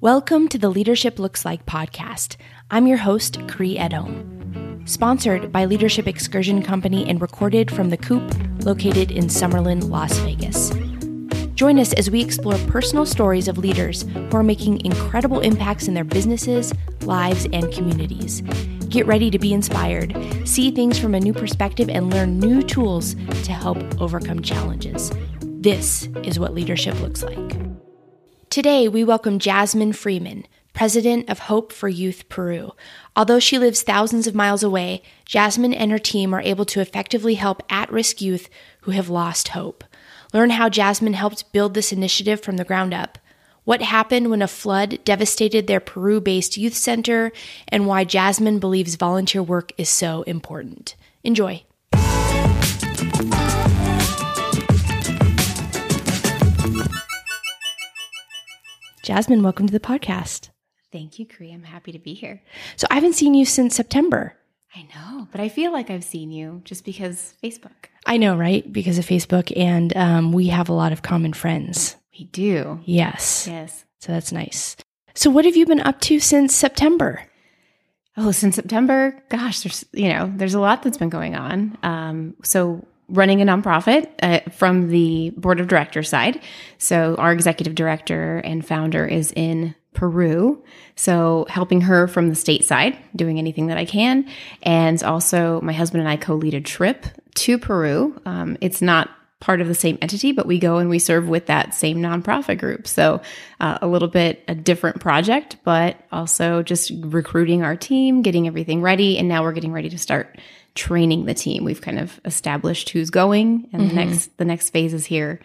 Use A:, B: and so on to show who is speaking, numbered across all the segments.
A: Welcome to the Leadership Looks Like podcast. I'm your host, Cree Edom. Sponsored by Leadership Excursion Company and recorded from the Coop located in Summerlin, Las Vegas. Join us as we explore personal stories of leaders who are making incredible impacts in their businesses, lives, and communities. Get ready to be inspired, see things from a new perspective, and learn new tools to help overcome challenges. This is what leadership looks like. Today, we welcome Jasmine Freeman, president of Hope for Youth Peru. Although she lives thousands of miles away, Jasmine and her team are able to effectively help at risk youth who have lost hope. Learn how Jasmine helped build this initiative from the ground up, what happened when a flood devastated their Peru based youth center, and why Jasmine believes volunteer work is so important. Enjoy. Jasmine, welcome to the podcast.
B: Thank you, Kree. I'm happy to be here.
A: So I haven't seen you since September.
B: I know, but I feel like I've seen you just because Facebook.
A: I know, right? Because of Facebook, and um, we have a lot of common friends.
B: We do.
A: Yes.
B: Yes.
A: So that's nice. So, what have you been up to since September?
B: Oh, since September, gosh, there's you know, there's a lot that's been going on. Um, so running a nonprofit uh, from the board of directors side. So our executive director and founder is in Peru. So helping her from the state side, doing anything that I can. And also my husband and I co-lead a trip to Peru. Um, it's not part of the same entity, but we go and we serve with that same nonprofit group. So uh, a little bit a different project, but also just recruiting our team, getting everything ready. And now we're getting ready to start training the team. We've kind of established who's going and mm-hmm. the next, the next phase is here.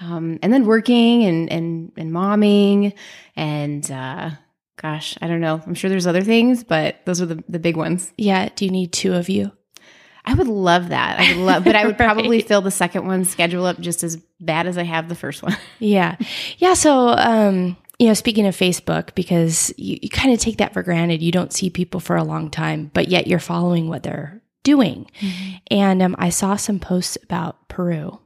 B: Um, and then working and, and, and momming and, uh, gosh, I don't know. I'm sure there's other things, but those are the, the big ones.
A: Yeah. Do you need two of you?
B: I would love that. I would love, but I would right. probably fill the second one schedule up just as bad as I have the first one.
A: yeah. Yeah. So, um, you know, speaking of Facebook, because you, you kind of take that for granted. You don't see people for a long time, but yet you're following what they're doing. Mm-hmm. And um, I saw some posts about Peru.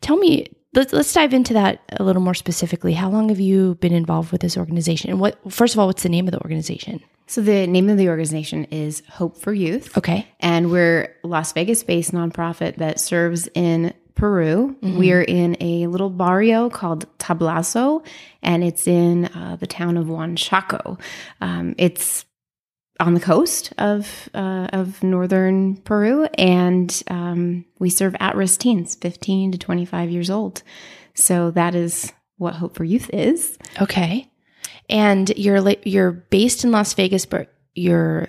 A: Tell me, let's, let's dive into that a little more specifically. How long have you been involved with this organization? And what, first of all, what's the name of the organization?
B: So the name of the organization is Hope for Youth.
A: Okay.
B: And we're Las Vegas based nonprofit that serves in Peru. Mm-hmm. We're in a little barrio called Tablazo, and it's in uh, the town of Huanchaco. Um, it's on the coast of uh, of northern Peru, and um, we serve at risk teens, fifteen to twenty five years old. So that is what Hope for Youth is.
A: Okay and you're you're based in Las Vegas, but you're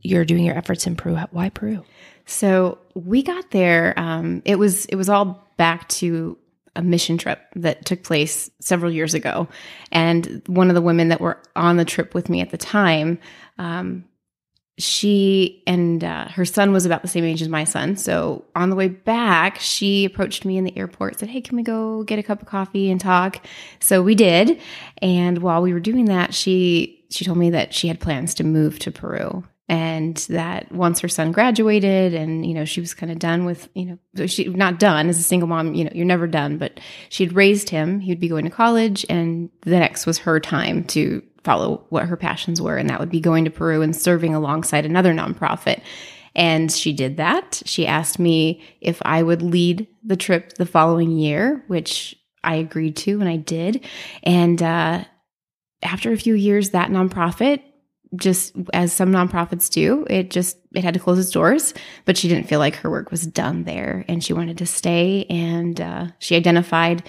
A: you're doing your efforts in Peru. Why Peru?
B: So we got there. Um, it was it was all back to a mission trip that took place several years ago, and one of the women that were on the trip with me at the time um, she and uh, her son was about the same age as my son. So on the way back, she approached me in the airport, said, Hey, can we go get a cup of coffee and talk? So we did. And while we were doing that, she, she told me that she had plans to move to Peru and that once her son graduated and you know she was kind of done with you know she not done as a single mom you know you're never done but she had raised him he'd be going to college and the next was her time to follow what her passions were, and that would be going to Peru and serving alongside another nonprofit. And she did that. She asked me if I would lead the trip the following year, which I agreed to, and I did. And uh, after a few years, that nonprofit just as some nonprofits do it just it had to close its doors but she didn't feel like her work was done there and she wanted to stay and uh, she identified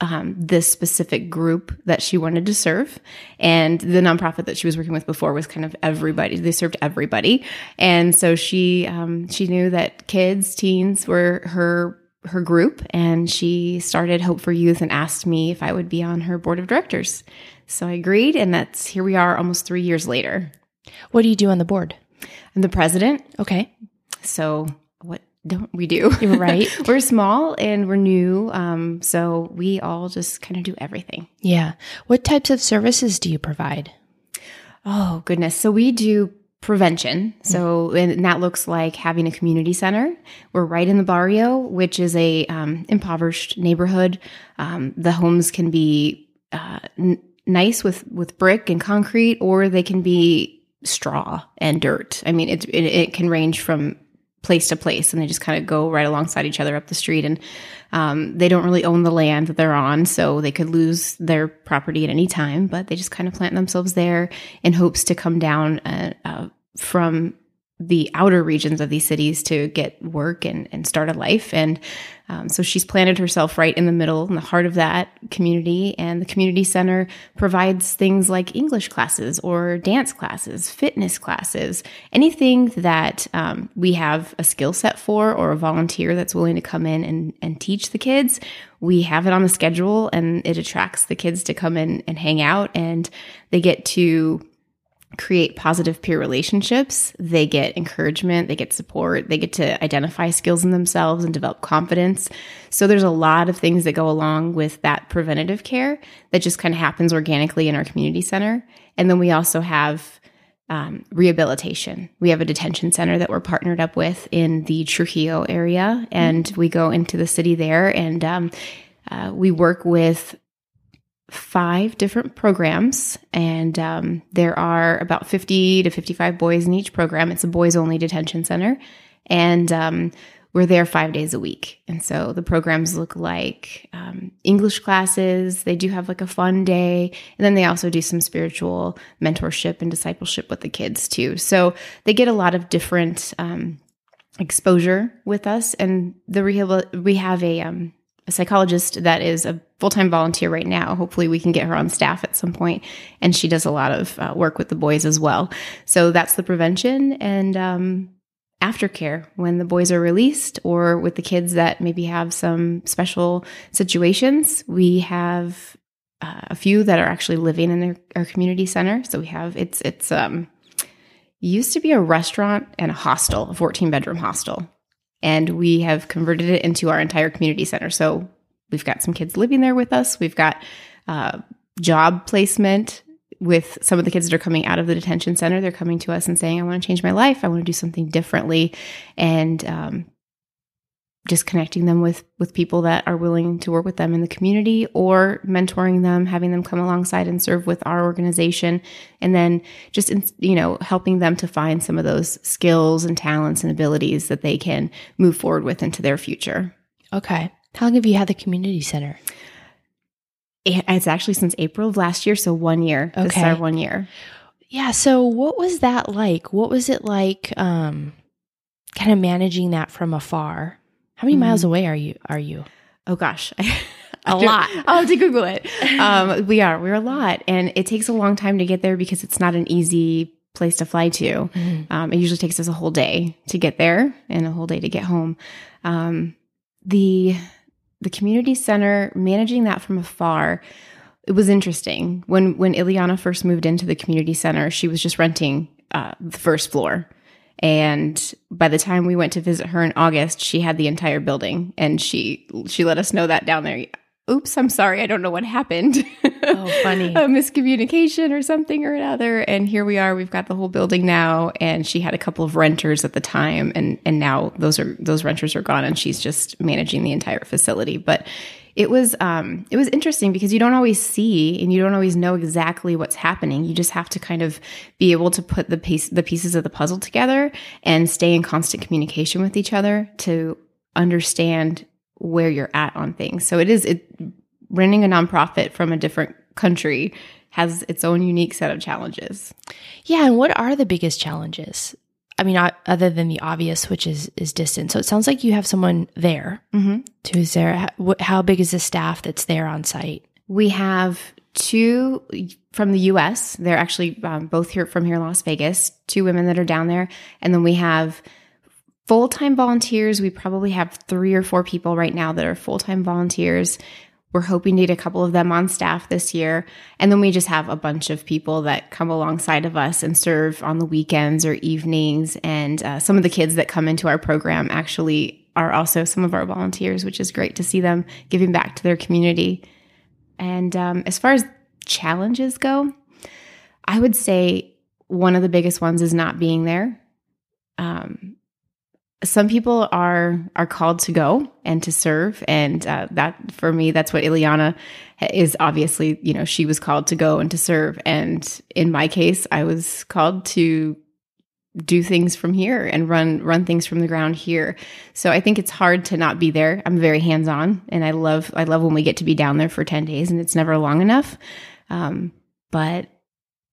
B: um, this specific group that she wanted to serve. And the nonprofit that she was working with before was kind of everybody. They served everybody. And so she, um, she knew that kids, teens were her, her group. And she started Hope for Youth and asked me if I would be on her board of directors. So I agreed. And that's here we are almost three years later.
A: What do you do on the board?
B: I'm the president.
A: Okay.
B: So what don't we do?
A: You're right.
B: we're small and we're new. Um, so we all just kind of do everything.
A: Yeah. What types of services do you provide?
B: Oh, goodness. So we do prevention. So, and that looks like having a community center. We're right in the barrio, which is a um, impoverished neighborhood. Um, the homes can be uh, n- nice with with brick and concrete, or they can be straw and dirt. I mean, it it, it can range from place to place, and they just kind of go right alongside each other up the street, and um, they don't really own the land that they're on, so they could lose their property at any time. But they just kind of plant themselves there in hopes to come down uh, uh, from the outer regions of these cities to get work and, and start a life. And um, so she's planted herself right in the middle, in the heart of that community. And the community center provides things like English classes or dance classes, fitness classes, anything that um, we have a skill set for or a volunteer that's willing to come in and, and teach the kids. We have it on the schedule and it attracts the kids to come in and hang out and they get to create positive peer relationships. They get encouragement, they get support, they get to identify skills in themselves and develop confidence. So there's a lot of things that go along with that preventative care that just kind of happens organically in our community center. And then we also have um, rehabilitation. We have a detention center that we're partnered up with in the Trujillo area, and mm-hmm. we go into the city there and um, uh, we work with five different programs, and um, there are about 50 to 55 boys in each program. It's a boys only detention center, and um, we're there five days a week. And so the programs look like um, English classes, they do have like a fun day, and then they also do some spiritual mentorship and discipleship with the kids too. So they get a lot of different um, exposure with us, and the rehab we have a um, a psychologist that is a full time volunteer right now. Hopefully, we can get her on staff at some point, and she does a lot of uh, work with the boys as well. So that's the prevention and um, aftercare when the boys are released, or with the kids that maybe have some special situations. We have uh, a few that are actually living in their, our community center. So we have it's it's um used to be a restaurant and a hostel, a 14 bedroom hostel and we have converted it into our entire community center. So we've got some kids living there with us. We've got uh, job placement with some of the kids that are coming out of the detention center. They're coming to us and saying, "I want to change my life. I want to do something differently," and um, just connecting them with with people that are willing to work with them in the community or mentoring them having them come alongside and serve with our organization and then just you know helping them to find some of those skills and talents and abilities that they can move forward with into their future.
A: Okay. How long have you had the community center?
B: It's actually since april of last year so one year okay. this is our one year.
A: Yeah so what was that like? What was it like um kind of managing that from afar how many mm. miles away are you? Are you?
B: Oh gosh,
A: a lot.
B: I'll have to Google it. Um, we are. We're a lot, and it takes a long time to get there because it's not an easy place to fly to. Mm. Um, it usually takes us a whole day to get there and a whole day to get home. Um, the the community center managing that from afar it was interesting when when Ileana first moved into the community center she was just renting uh, the first floor and by the time we went to visit her in August, she had the entire building and she she let us know that down there. Oops, I'm sorry. I don't know what happened.
A: Oh, funny.
B: a miscommunication or something or another. And here we are. We've got the whole building now. And she had a couple of renters at the time. And, and now those are, those renters are gone and she's just managing the entire facility. But it was um, it was interesting because you don't always see and you don't always know exactly what's happening. You just have to kind of be able to put the piece the pieces of the puzzle together and stay in constant communication with each other to understand where you're at on things. So it is it running a nonprofit from a different country has its own unique set of challenges.
A: Yeah, and what are the biggest challenges? I mean, other than the obvious, which is is distance. So it sounds like you have someone there mm-hmm. who's there. How big is the staff that's there on site?
B: We have two from the U.S. They're actually um, both here from here in Las Vegas. Two women that are down there, and then we have full time volunteers. We probably have three or four people right now that are full time volunteers. We're hoping to get a couple of them on staff this year. And then we just have a bunch of people that come alongside of us and serve on the weekends or evenings. And uh, some of the kids that come into our program actually are also some of our volunteers, which is great to see them giving back to their community. And um, as far as challenges go, I would say one of the biggest ones is not being there. Um, some people are are called to go and to serve and uh, that for me that's what Ileana is obviously you know she was called to go and to serve and in my case I was called to do things from here and run run things from the ground here. So I think it's hard to not be there. I'm very hands on, and I love I love when we get to be down there for ten days, and it's never long enough. Um, but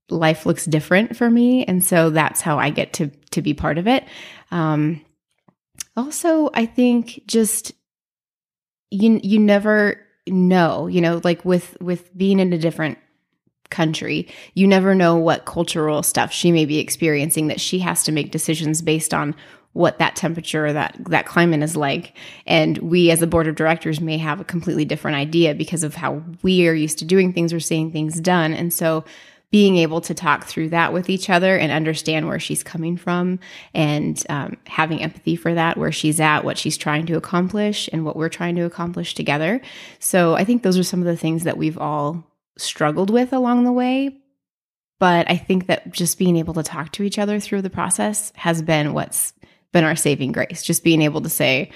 B: life looks different for me, and so that's how I get to to be part of it. Um, also, I think just you you never know, you know, like with with being in a different country. You never know what cultural stuff she may be experiencing that she has to make decisions based on what that temperature that that climate is like and we as a board of directors may have a completely different idea because of how we are used to doing things or seeing things done and so being able to talk through that with each other and understand where she's coming from and um, having empathy for that where she's at what she's trying to accomplish and what we're trying to accomplish together so i think those are some of the things that we've all struggled with along the way. But I think that just being able to talk to each other through the process has been what's been our saving grace. Just being able to say,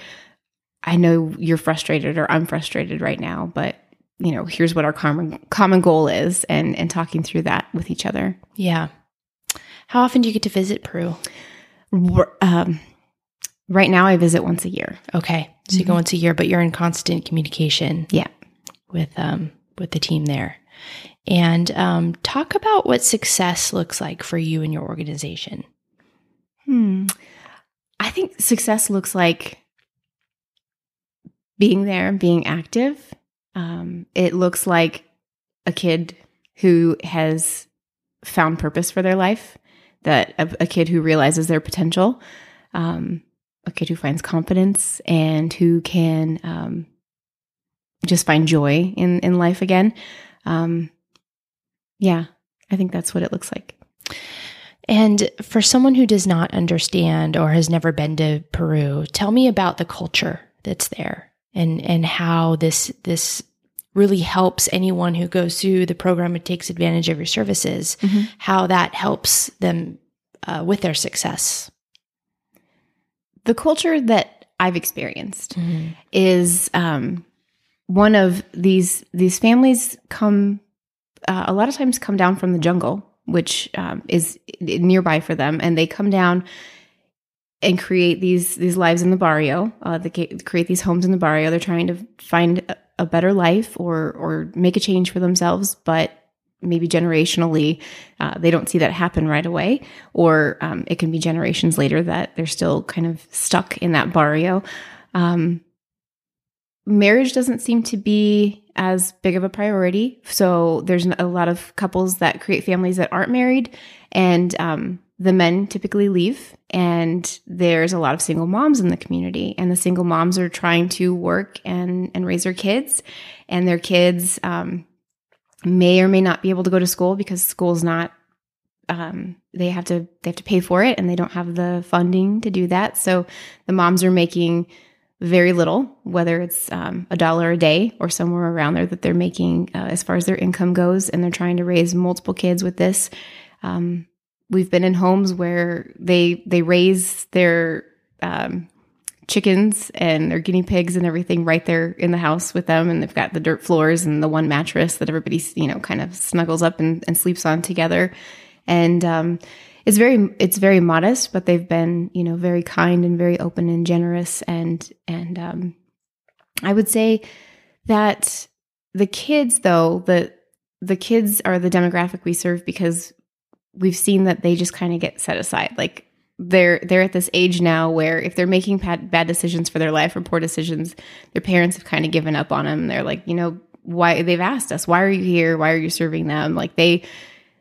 B: I know you're frustrated or I'm frustrated right now, but you know, here's what our common common goal is and and talking through that with each other.
A: Yeah. How often do you get to visit Peru?
B: Um, right now I visit once a year.
A: Okay. So you go mm-hmm. once a year, but you're in constant communication.
B: Yeah.
A: With um with the team there and um, talk about what success looks like for you and your organization.
B: Hmm. I think success looks like being there, being active. Um, it looks like a kid who has found purpose for their life, that a, a kid who realizes their potential, um, a kid who finds confidence and who can um, just find joy in in life again. Um, yeah, I think that's what it looks like.
A: And for someone who does not understand or has never been to Peru, tell me about the culture that's there and and how this this really helps anyone who goes through the program and takes advantage of your services, mm-hmm. how that helps them uh, with their success.
B: The culture that I've experienced mm-hmm. is um, one of these these families come uh, a lot of times come down from the jungle, which um, is nearby for them, and they come down and create these these lives in the barrio. Uh, they create these homes in the barrio. They're trying to find a, better life or or make a change for themselves, but maybe generationally uh, they don't see that happen right away. Or um, it can be generations later that they're still kind of stuck in that barrio. Um, marriage doesn't seem to be as big of a priority. So there's a lot of couples that create families that aren't married, and um, the men typically leave. And there's a lot of single moms in the community, and the single moms are trying to work and and raise their kids, and their kids um, may or may not be able to go to school because school's not. Um, they have to they have to pay for it, and they don't have the funding to do that. So the moms are making very little, whether it's um, a dollar a day or somewhere around there that they're making uh, as far as their income goes, and they're trying to raise multiple kids with this. Um, we've been in homes where they they raise their um, chickens and their guinea pigs and everything right there in the house with them, and they've got the dirt floors and the one mattress that everybody you know kind of snuggles up and, and sleeps on together, and um, it's very it's very modest, but they've been you know very kind and very open and generous. And and um, I would say that the kids though the the kids are the demographic we serve because we've seen that they just kind of get set aside like they're they're at this age now where if they're making bad, bad decisions for their life or poor decisions their parents have kind of given up on them they're like you know why they've asked us why are you here why are you serving them like they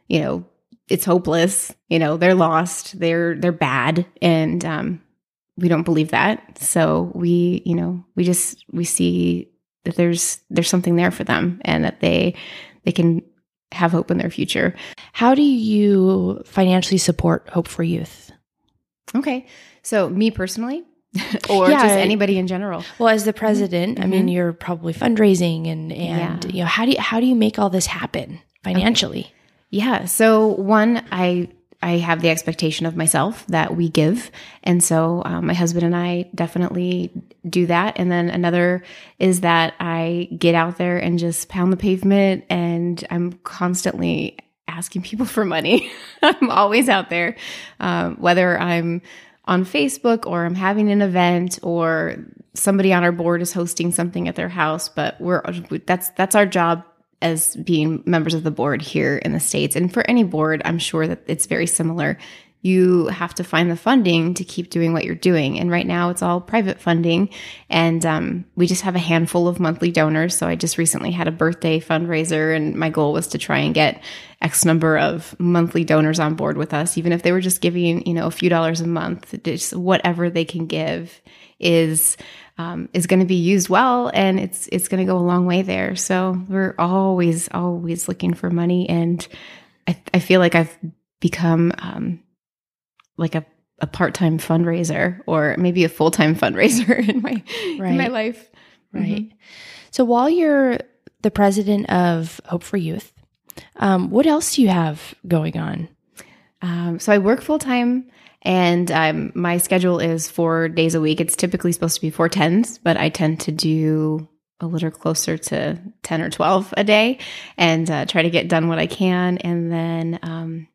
B: you know it's hopeless. You know, they're lost. They're they're bad, and um, we don't believe that. So we, you know, we just we see that there's there's something there for them, and that they they can have hope in their future.
A: How do you financially support Hope for Youth?
B: Okay, so me personally. or yeah, just anybody in general.
A: Well, as the president, mm-hmm. I mean, mm-hmm. you're probably fundraising and and yeah. you know how do you, how do you make all this happen financially? Okay.
B: Yeah. So one, I I have the expectation of myself that we give. And so um, my husband and I definitely do that. And then another is that I get out there and just pound the pavement and I'm constantly asking people for money. I'm always out there, um, whether I'm on Facebook or I'm having an event or somebody on our board is hosting something at their house. But we're that's that's our job as being members of the board here in the States. And for any board, I'm sure that it's very similar. You have to find the funding to keep doing what you're doing. And right now it's all private funding. And um, we just have a handful of monthly donors. So I just recently had a birthday fundraiser, and my goal was to try and get X number of monthly donors on board with us, even if they were just giving, you know, a few dollars a month, just whatever they can give is um, is going to be used well and it's it's going to go a long way there so we're always always looking for money and i, I feel like i've become um, like a, a part-time fundraiser or maybe a full-time fundraiser in my right. in my life
A: right mm-hmm. so while you're the president of hope for youth um, what else do you have going on
B: um, so i work full-time and um, my schedule is four days a week. It's typically supposed to be four tens, but I tend to do a little closer to 10 or 12 a day and uh, try to get done what I can. And then um,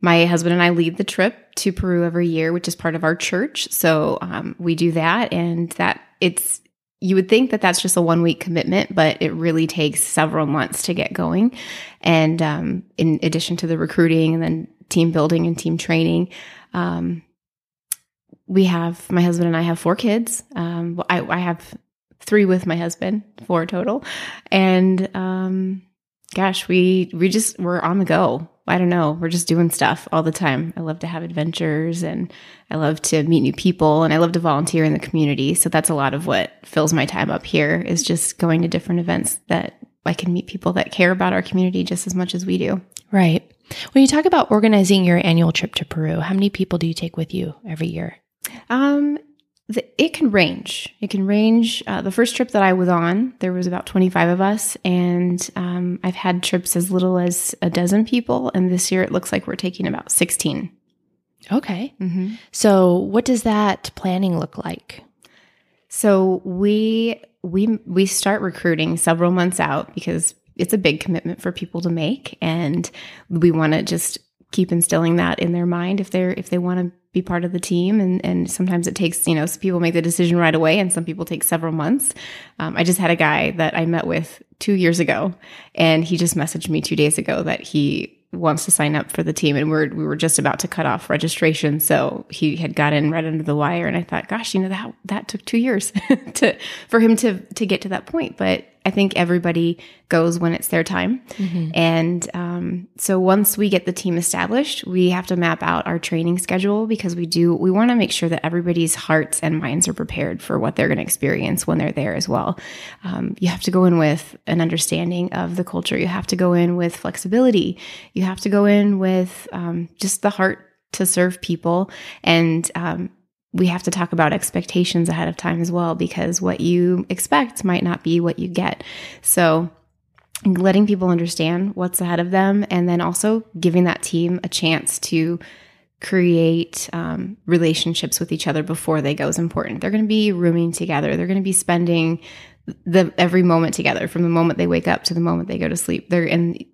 B: my husband and I lead the trip to Peru every year, which is part of our church. So um, we do that, and that it's you would think that that's just a one week commitment, but it really takes several months to get going. And um, in addition to the recruiting and then team building and team training, um, we have my husband and I have four kids. Um, I, I, have three with my husband, four total, and um, gosh, we we just we're on the go. I don't know, we're just doing stuff all the time. I love to have adventures, and I love to meet new people, and I love to volunteer in the community. So that's a lot of what fills my time up here is just going to different events that I can meet people that care about our community just as much as we do.
A: Right. When you talk about organizing your annual trip to Peru, how many people do you take with you every year?
B: Um, the, it can range. It can range. Uh, the first trip that I was on, there was about 25 of us, and um, I've had trips as little as a dozen people. And this year it looks like we're taking about 16.
A: Okay. Mm-hmm. So, what does that planning look like?
B: So we we we start recruiting several months out because it's a big commitment for people to make and we want to just keep instilling that in their mind if they're if they want to be part of the team. And and sometimes it takes you know some people make the decision right away and some people take several months. Um, i just had a guy that i met with two years ago and he just messaged me two days ago that he wants to sign up for the team and we're we were just about to cut off registration. So he had got in right under the wire and i thought gosh you know that that took two years to for him to to get to that point. But I think everybody goes when it's their time. Mm-hmm. And um, so once we get the team established, we have to map out our training schedule because we do, we want to make sure that everybody's hearts and minds are prepared for what they're going to experience when they're there as well. Um, you have to go in with an understanding of the culture. You have to go in with flexibility. You have to go in with um, just the heart to serve people and um, we have to talk about expectations ahead of time as well because what you expect might not be what you get. So, letting people understand what's ahead of them and then also giving that team a chance to create um, relationships with each other before they go is important. They're going to be rooming together. They're going to be spending the every moment together from the moment they wake up to the moment they go to sleep. They're in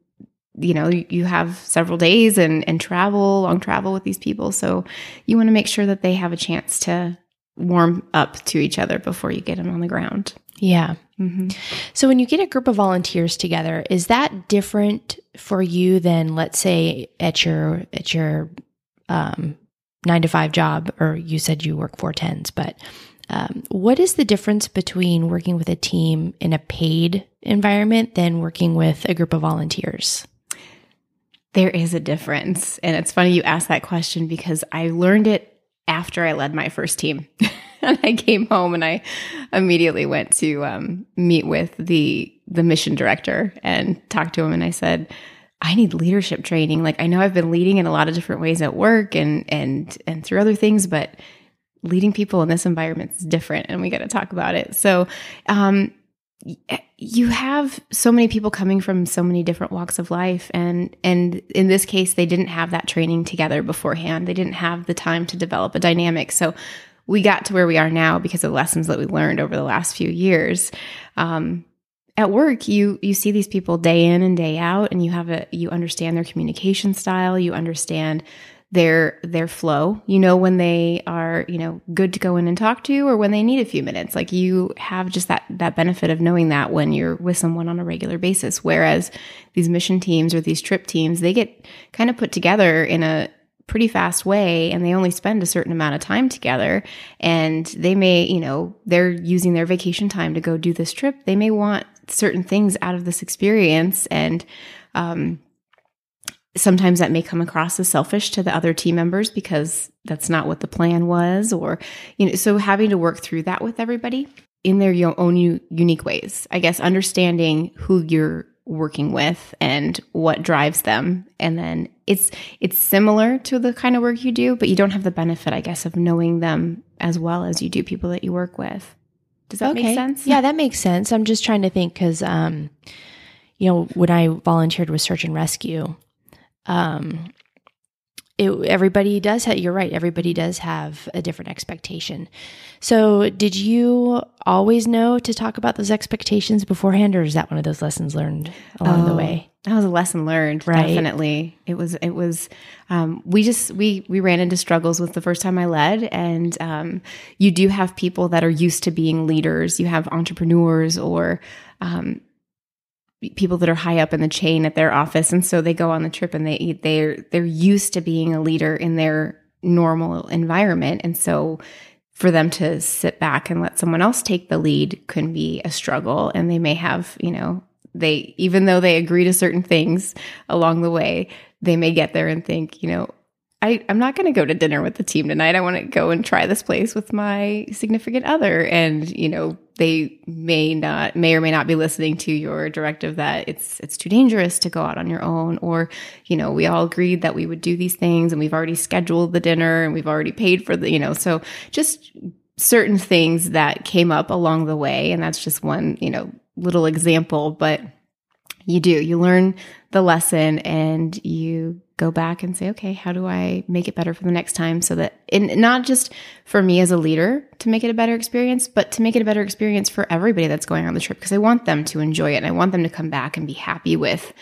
B: you know you have several days and and travel long travel with these people. So you want to make sure that they have a chance to warm up to each other before you get them on the ground.
A: Yeah. Mm-hmm. so when you get a group of volunteers together is that different for you than let's say at your at your um, nine to five job or you said you work four tens but um, what is the difference between working with a team in a paid environment than working with a group of volunteers
B: there is a difference. And it's funny you asked that question because I learned it after I led my first team. and I came home and I immediately went to um, meet with the the mission director and talk to him. And I said, I need leadership training. Like I know I've been leading in a lot of different ways at work and and and through other things, but leading people in this environment is different, and we got to talk about it. So, um, you have so many people coming from so many different walks of life and and in this case they didn't have that training together beforehand. They didn't have the time to develop a dynamic. So we got to where we are now because of the lessons that we learned over the last few years. Um, at work you you see these people day in and day out and you have a you understand their communication style. You understand their their flow. You know when they are, you know, good to go in and talk to or when they need a few minutes. Like you have just that that benefit of knowing that when you're with someone on a regular basis. Whereas these mission teams or these trip teams, they get kind of put together in a pretty fast way and they only spend a certain amount of time together and they may, you know, they're using their vacation time to go do this trip. They may want certain things out of this experience and um sometimes that may come across as selfish to the other team members because that's not what the plan was or you know so having to work through that with everybody in their own unique ways i guess understanding who you're working with and what drives them. And then it's it's similar to the kind of work you do but you don't have the benefit i guess of knowing them as well as you do people that you work with. Does that okay. make sense?
A: Yeah that makes sense. I'm just trying to think because um you know when i volunteered with search and rescue um, it, everybody does have, you're right, everybody does have a different expectation. So, did you always know to talk about those expectations beforehand, or is that one of those lessons learned along oh, the way?
B: That was a lesson learned, right? Definitely. It was, it was, um, we just, we, we ran into struggles with the first time I led. And, um, you do have people that are used to being leaders. You have entrepreneurs or, um, people that are high up in the chain at their office and so they go on the trip and they they're they're used to being a leader in their normal environment and so for them to sit back and let someone else take the lead can be a struggle and they may have you know they even though they agree to certain things along the way they may get there and think you know I, I'm not going to go to dinner with the team tonight. I want to go and try this place with my significant other. And, you know, they may not, may or may not be listening to your directive that it's, it's too dangerous to go out on your own. Or, you know, we all agreed that we would do these things and we've already scheduled the dinner and we've already paid for the, you know, so just certain things that came up along the way. And that's just one, you know, little example, but you do, you learn the lesson and you go back and say, okay, how do I make it better for the next time? So that, and not just for me as a leader to make it a better experience, but to make it a better experience for everybody that's going on the trip because I want them to enjoy it and I want them to come back and be happy with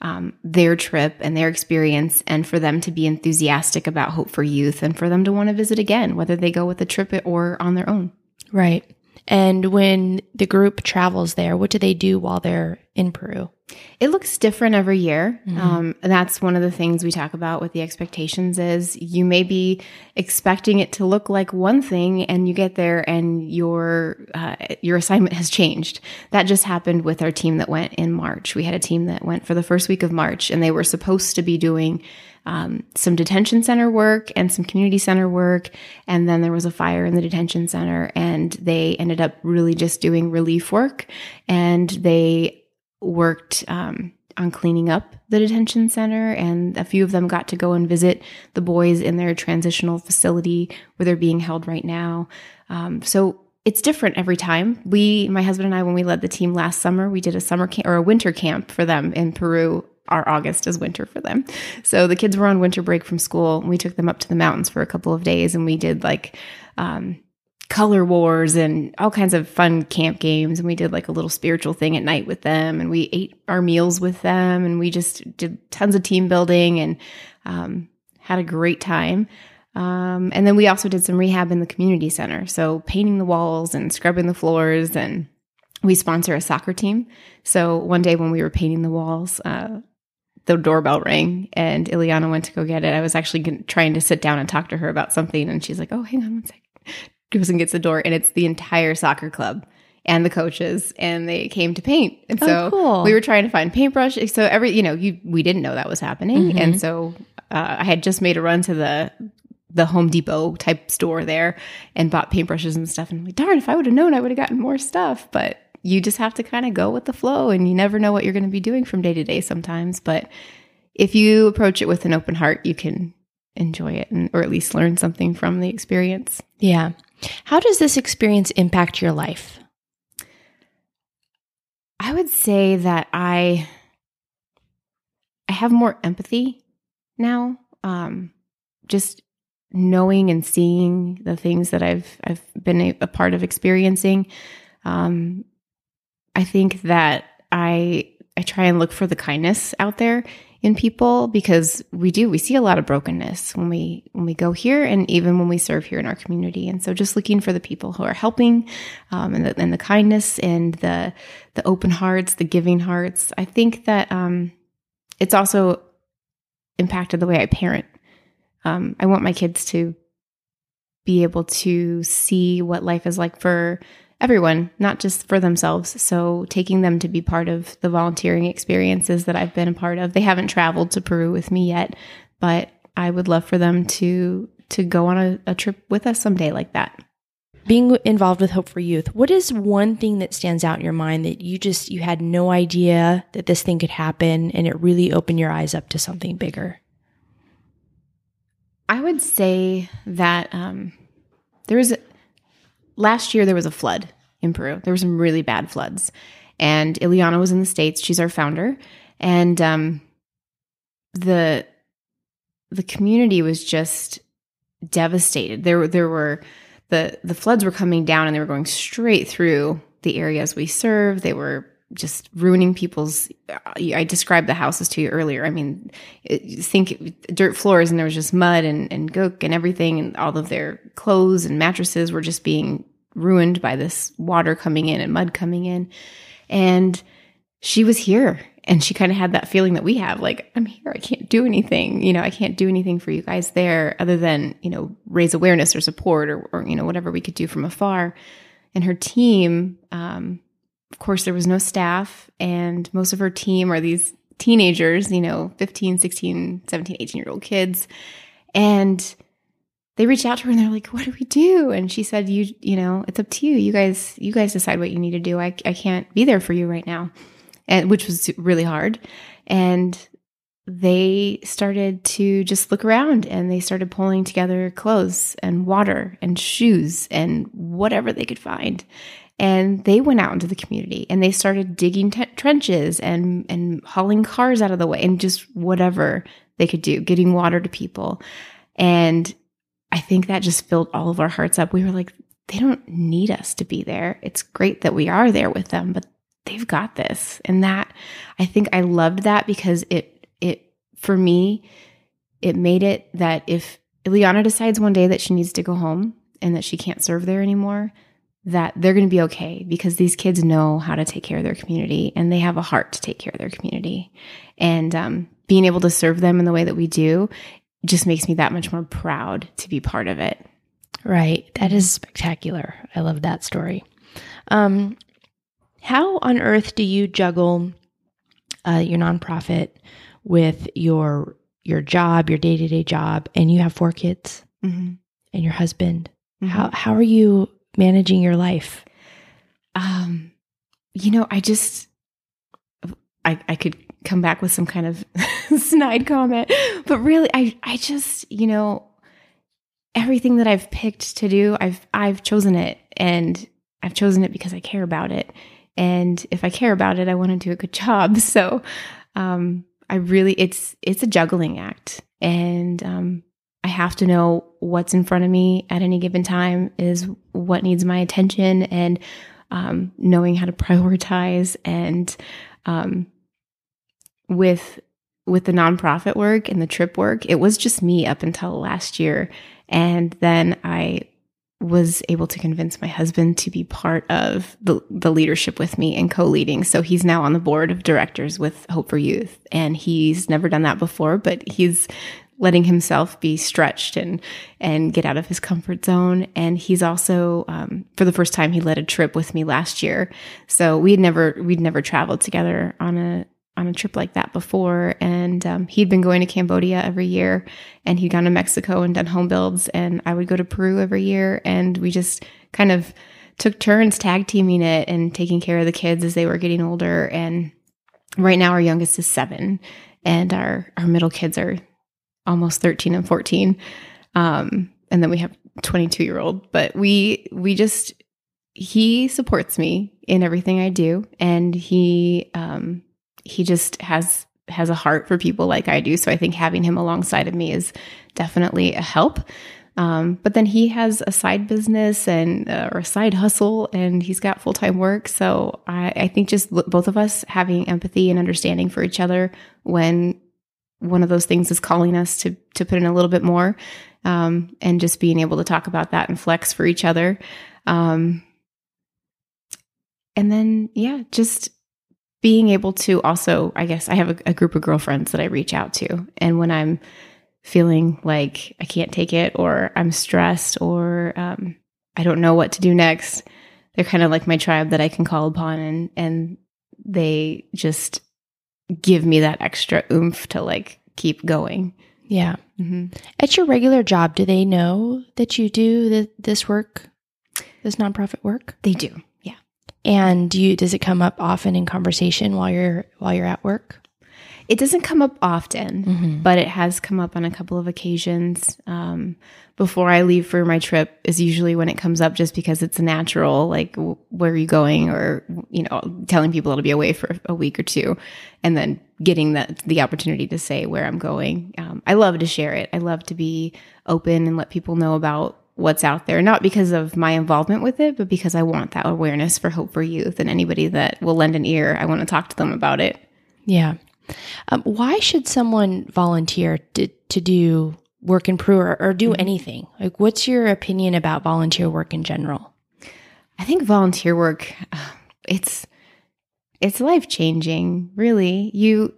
B: um, their trip and their experience and for them to be enthusiastic about Hope for Youth and for them to want to visit again, whether they go with the trip or on their own.
A: Right. And when the group travels there, what do they do while they're in Peru?
B: It looks different every year. Mm-hmm. Um, and that's one of the things we talk about with the expectations is you may be expecting it to look like one thing and you get there and your, uh, your assignment has changed. That just happened with our team that went in March. We had a team that went for the first week of March and they were supposed to be doing um, some detention center work and some community center work. And then there was a fire in the detention center, and they ended up really just doing relief work. And they worked um, on cleaning up the detention center, and a few of them got to go and visit the boys in their transitional facility where they're being held right now. Um, so it's different every time. We, my husband and I, when we led the team last summer, we did a summer camp or a winter camp for them in Peru. Our August is winter for them. So the kids were on winter break from school. And we took them up to the mountains for a couple of days and we did like um, color wars and all kinds of fun camp games. And we did like a little spiritual thing at night with them. And we ate our meals with them. And we just did tons of team building and um, had a great time. Um, and then we also did some rehab in the community center. So painting the walls and scrubbing the floors. And we sponsor a soccer team. So one day when we were painting the walls uh, the doorbell rang and Ileana went to go get it. I was actually trying to sit down and talk to her about something, and she's like, "Oh, hang on one second." goes and gets the door, and it's the entire soccer club and the coaches, and they came to paint. And oh, so cool. we were trying to find paintbrush. So every, you know, you we didn't know that was happening, mm-hmm. and so uh, I had just made a run to the the Home Depot type store there and bought paintbrushes and stuff. And I'm like, darn, if I would have known, I would have gotten more stuff. But you just have to kind of go with the flow, and you never know what you're going to be doing from day to day sometimes. But if you approach it with an open heart, you can enjoy it and, or at least learn something from the experience.
A: Yeah. How does this experience impact your life?
B: I would say that I I have more empathy now. Um, just knowing and seeing the things that I've I've been a, a part of experiencing. Um, I think that I I try and look for the kindness out there in people because we do we see a lot of brokenness when we when we go here and even when we serve here in our community. And so just looking for the people who are helping um, and, the, and the kindness and the the open hearts the giving hearts. I think that um, it's also impacted the way i parent. Um, i want my kids to be able to see what life is like for everyone, not just for themselves. So taking them to be part of the volunteering experiences that I've been a part of. They haven't traveled to Peru with me yet, but I would love for them to to go on a, a trip with us someday like that.
A: Being involved with Hope for Youth, what is one thing that stands out in your mind that you just you had no idea that this thing could happen and it really opened your eyes up to something bigger?
B: I would say that um, there was a, last year there was a flood in Peru. There were some really bad floods, and Ileana was in the states. She's our founder, and um, the the community was just devastated. There there were the the floods were coming down, and they were going straight through the areas we serve. They were just ruining people's i described the houses to you earlier i mean think dirt floors and there was just mud and, and gook and everything and all of their clothes and mattresses were just being ruined by this water coming in and mud coming in and she was here and she kind of had that feeling that we have like i'm here i can't do anything you know i can't do anything for you guys there other than you know raise awareness or support or, or you know whatever we could do from afar and her team um, of course, there was no staff, and most of her team are these teenagers, you know, 15, 16, 17, 18 year old kids. And they reached out to her and they're like, what do we do? And she said, you, you know, it's up to you. You guys, you guys decide what you need to do. I, I can't be there for you right now. And which was really hard. And they started to just look around and they started pulling together clothes and water and shoes and whatever they could find and they went out into the community and they started digging t- trenches and and hauling cars out of the way and just whatever they could do getting water to people and i think that just filled all of our hearts up. We were like they don't need us to be there. It's great that we are there with them but they've got this. And that i think i loved that because it it for me it made it that if Ileana decides one day that she needs to go home and that she can't serve there anymore that they're going to be okay because these kids know how to take care of their community and they have a heart to take care of their community. And um, being able to serve them in the way that we do just makes me that much more proud to be part of it.
A: Right. That is spectacular. I love that story. Um, how on earth do you juggle uh, your nonprofit with your your job, your day to day job, and you have four kids mm-hmm. and your husband? Mm-hmm. How how are you managing your life?
B: Um, you know, I just, I, I could come back with some kind of snide comment, but really, I, I just, you know, everything that I've picked to do, I've, I've chosen it and I've chosen it because I care about it. And if I care about it, I want to do a good job. So, um, I really, it's, it's a juggling act and, um, I have to know what's in front of me at any given time is what needs my attention and um, knowing how to prioritize and um, with with the nonprofit work and the trip work it was just me up until last year and then i was able to convince my husband to be part of the, the leadership with me and co-leading so he's now on the board of directors with hope for youth and he's never done that before but he's letting himself be stretched and and get out of his comfort zone. And he's also, um, for the first time, he led a trip with me last year. So we'd never we'd never traveled together on a on a trip like that before. And um, he'd been going to Cambodia every year, and he'd gone to Mexico and done home builds. And I would go to Peru every year, and we just kind of took turns tag teaming it and taking care of the kids as they were getting older. And right now, our youngest is seven, and our our middle kids are almost 13 and 14. Um, and then we have 22 year old, but we, we just, he supports me in everything I do, and he um, he just has has a heart for people like I do. So I think having him alongside of me is definitely a help. Um, but then he has a side business and uh, or a side hustle, and he's got full time work. So I, I think just both of us having empathy and understanding for each other when one of those things is calling us to to put in a little bit more, um, and just being able to talk about that and flex for each other. Um, and then yeah, just being able to also, I guess I have a, a group of girlfriends that I reach out to, and when I'm feeling like I can't take it or I'm stressed or um, I don't know what to do next, they're kind of like my tribe that I can call upon and and they just give me that extra oomph to like keep going.
A: Yeah. Mm-hmm. At your regular job, do they know that you do the, this work, this nonprofit work?
B: They do.
A: And do you does it come up often in conversation while you're while you're at work?
B: It doesn't come up often, mm-hmm. but it has come up on a couple of occasions. Um, before I leave for my trip is usually when it comes up, just because it's natural. Like, where are you going? Or you know, telling people to be away for a week or two, and then getting that the opportunity to say where I'm going. Um, I love to share it. I love to be open and let people know about what's out there, not because of my involvement with it, but because I want that awareness for Hope for Youth and anybody that will lend an ear. I want to talk to them about it.
A: Yeah. Um, why should someone volunteer to, to do work in Peru or, or do mm-hmm. anything? Like, what's your opinion about volunteer work in general?
B: I think volunteer work, it's it's life changing. Really, you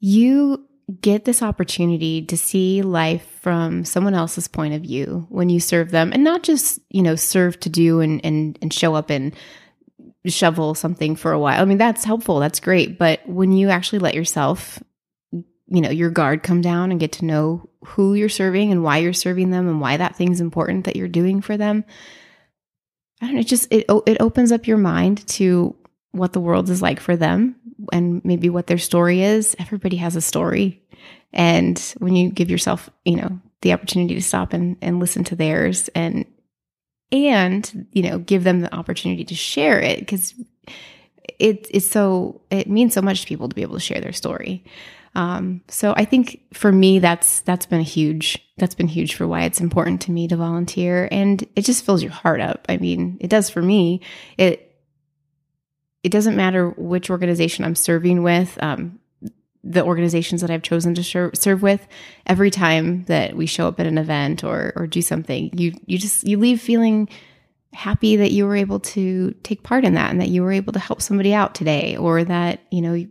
B: you get this opportunity to see life from someone else's point of view when you serve them, and not just you know serve to do and and and show up and shovel something for a while. I mean, that's helpful. That's great. But when you actually let yourself, you know, your guard come down and get to know who you're serving and why you're serving them and why that thing's important that you're doing for them, I don't know, it just, it, it opens up your mind to what the world is like for them and maybe what their story is. Everybody has a story. And when you give yourself, you know, the opportunity to stop and, and listen to theirs and and you know give them the opportunity to share it because it, it's so it means so much to people to be able to share their story um, so i think for me that's that's been huge that's been huge for why it's important to me to volunteer and it just fills your heart up i mean it does for me it it doesn't matter which organization i'm serving with um, the organizations that I've chosen to serve, serve with, every time that we show up at an event or or do something, you you just you leave feeling happy that you were able to take part in that and that you were able to help somebody out today or that you know you,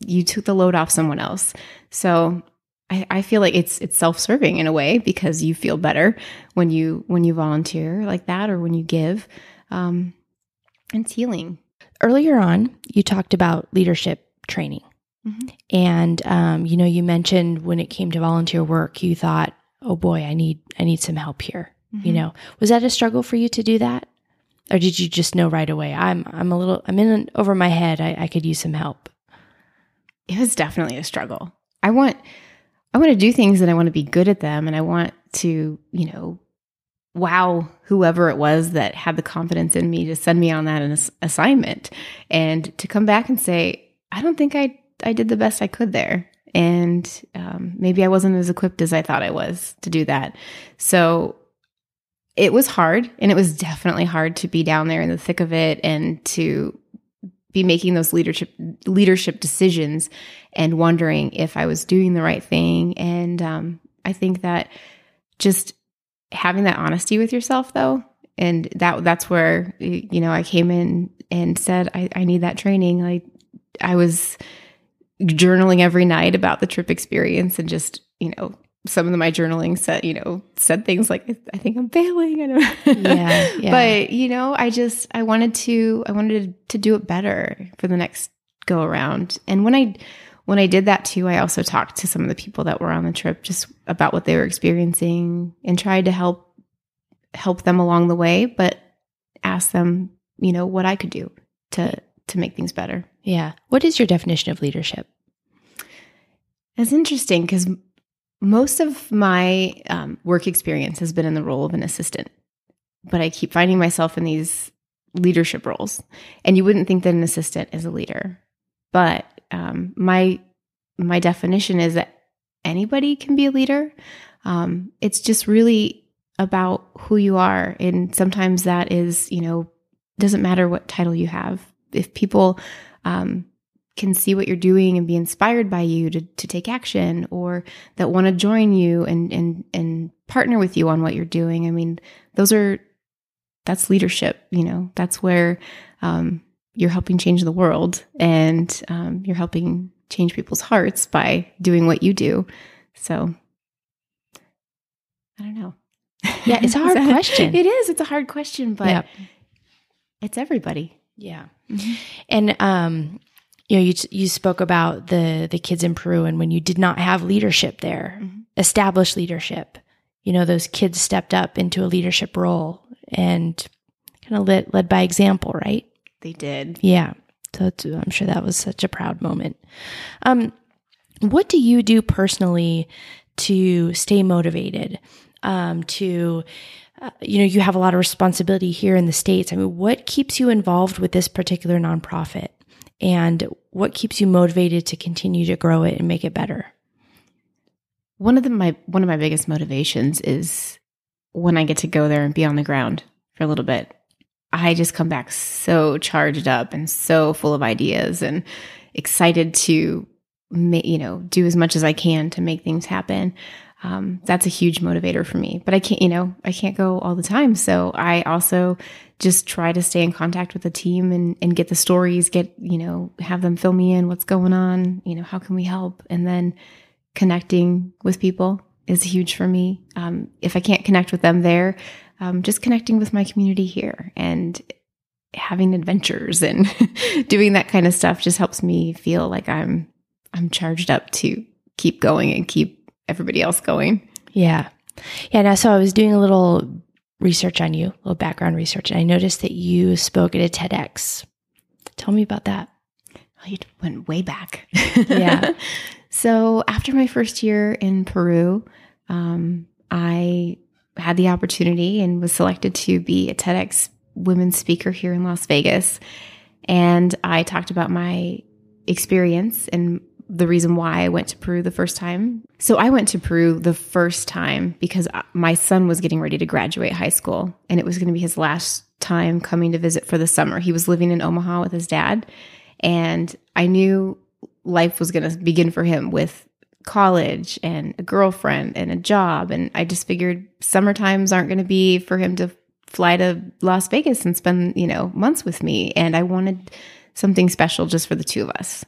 B: you took the load off someone else. So I, I feel like it's it's self serving in a way because you feel better when you when you volunteer like that or when you give. Um, and it's healing.
A: Earlier on, you talked about leadership training Mm-hmm. And um, you know, you mentioned when it came to volunteer work, you thought, "Oh boy, I need I need some help here." Mm-hmm. You know, was that a struggle for you to do that, or did you just know right away? I'm I'm a little I'm in over my head. I, I could use some help.
B: It was definitely a struggle. I want I want to do things and I want to be good at them, and I want to you know wow whoever it was that had the confidence in me to send me on that assignment and to come back and say i don't think i I did the best I could there. And um, maybe I wasn't as equipped as I thought I was to do that. So it was hard. And it was definitely hard to be down there in the thick of it and to be making those leadership leadership decisions and wondering if I was doing the right thing. And um, I think that just having that honesty with yourself, though, and that that's where you know I came in and said I, I need that training. Like I was journaling every night about the trip experience and just, you know, some of my journaling said, you know, said things like, I think I'm failing. I don't yeah, yeah. But, you know, I just, I wanted to, I wanted to do it better for the next go around. And when I, when I did that too, I also talked to some of the people that were on the trip just about what they were experiencing and tried to help, help them along the way, but ask them, you know, what I could do to, to make things better.
A: Yeah. What is your definition of leadership?
B: That's interesting because most of my um, work experience has been in the role of an assistant. but I keep finding myself in these leadership roles. And you wouldn't think that an assistant is a leader, but um, my my definition is that anybody can be a leader. Um, it's just really about who you are, and sometimes that is, you know, doesn't matter what title you have. If people um, can see what you're doing and be inspired by you to, to take action or that want to join you and, and, and partner with you on what you're doing. I mean, those are, that's leadership, you know, that's where, um, you're helping change the world and, um, you're helping change people's hearts by doing what you do. So I don't know.
A: Yeah, it's a hard question.
B: It is. It's a hard question, but
A: Yeah.
B: it's everybody.
A: Yeah.
B: Mm-hmm.
A: And um you know you you spoke about the the kids in Peru and when you did not have leadership there,
B: Mhm.
A: established leadership. You know those kids stepped up into a leadership role and kind of led led by example, right?
B: They did.
A: Yeah. So I'm sure that was such a proud moment. Um, what do you do personally to stay motivated? Um, to, uh, you know, you have a lot of responsibility here in the States. I mean, what keeps you involved with this particular nonprofit? And what keeps you motivated to continue to grow it and make it better?
B: One of the my one of my biggest motivations is when I get to go there and be on the ground for a little bit. I just come back so charged up and so full of ideas and excited to you know do as much as I can to make things happen. Um, that's a huge motivator for me. But I can't, you know, I can't go all the time. So I also just try to stay in contact with the team and, and get the stories, get, you know, have them fill me in what's going on, you know, how can we help? And then connecting with people is huge for me. Um, if I can't connect with them there, um, just connecting with my community here and having adventures and doing that kind of stuff just helps me feel like I'm I'm charged up to keep going and keep everybody else going.
A: Yeah. Yeah. Now, so I was doing a little research on you, a little background research, and I noticed that you spoke at a TEDx. Tell me about that.
B: Oh, you went way back.
A: Yeah.
B: so after my first year in Peru, um, I had the opportunity and was selected to be a TEDx women's speaker here in Las Vegas. And I talked about my experience and the reason why I went to Peru the first time. So I went to Peru the first time because my son was getting ready to graduate high school and it was going to be his last time coming to visit for the summer. He was living in Omaha with his dad and I knew life was going to begin for him with college and a girlfriend and a job and I just figured summer times aren't going to be for him to fly to Las Vegas and spend, you know, months with me and I wanted something special just for the two of us.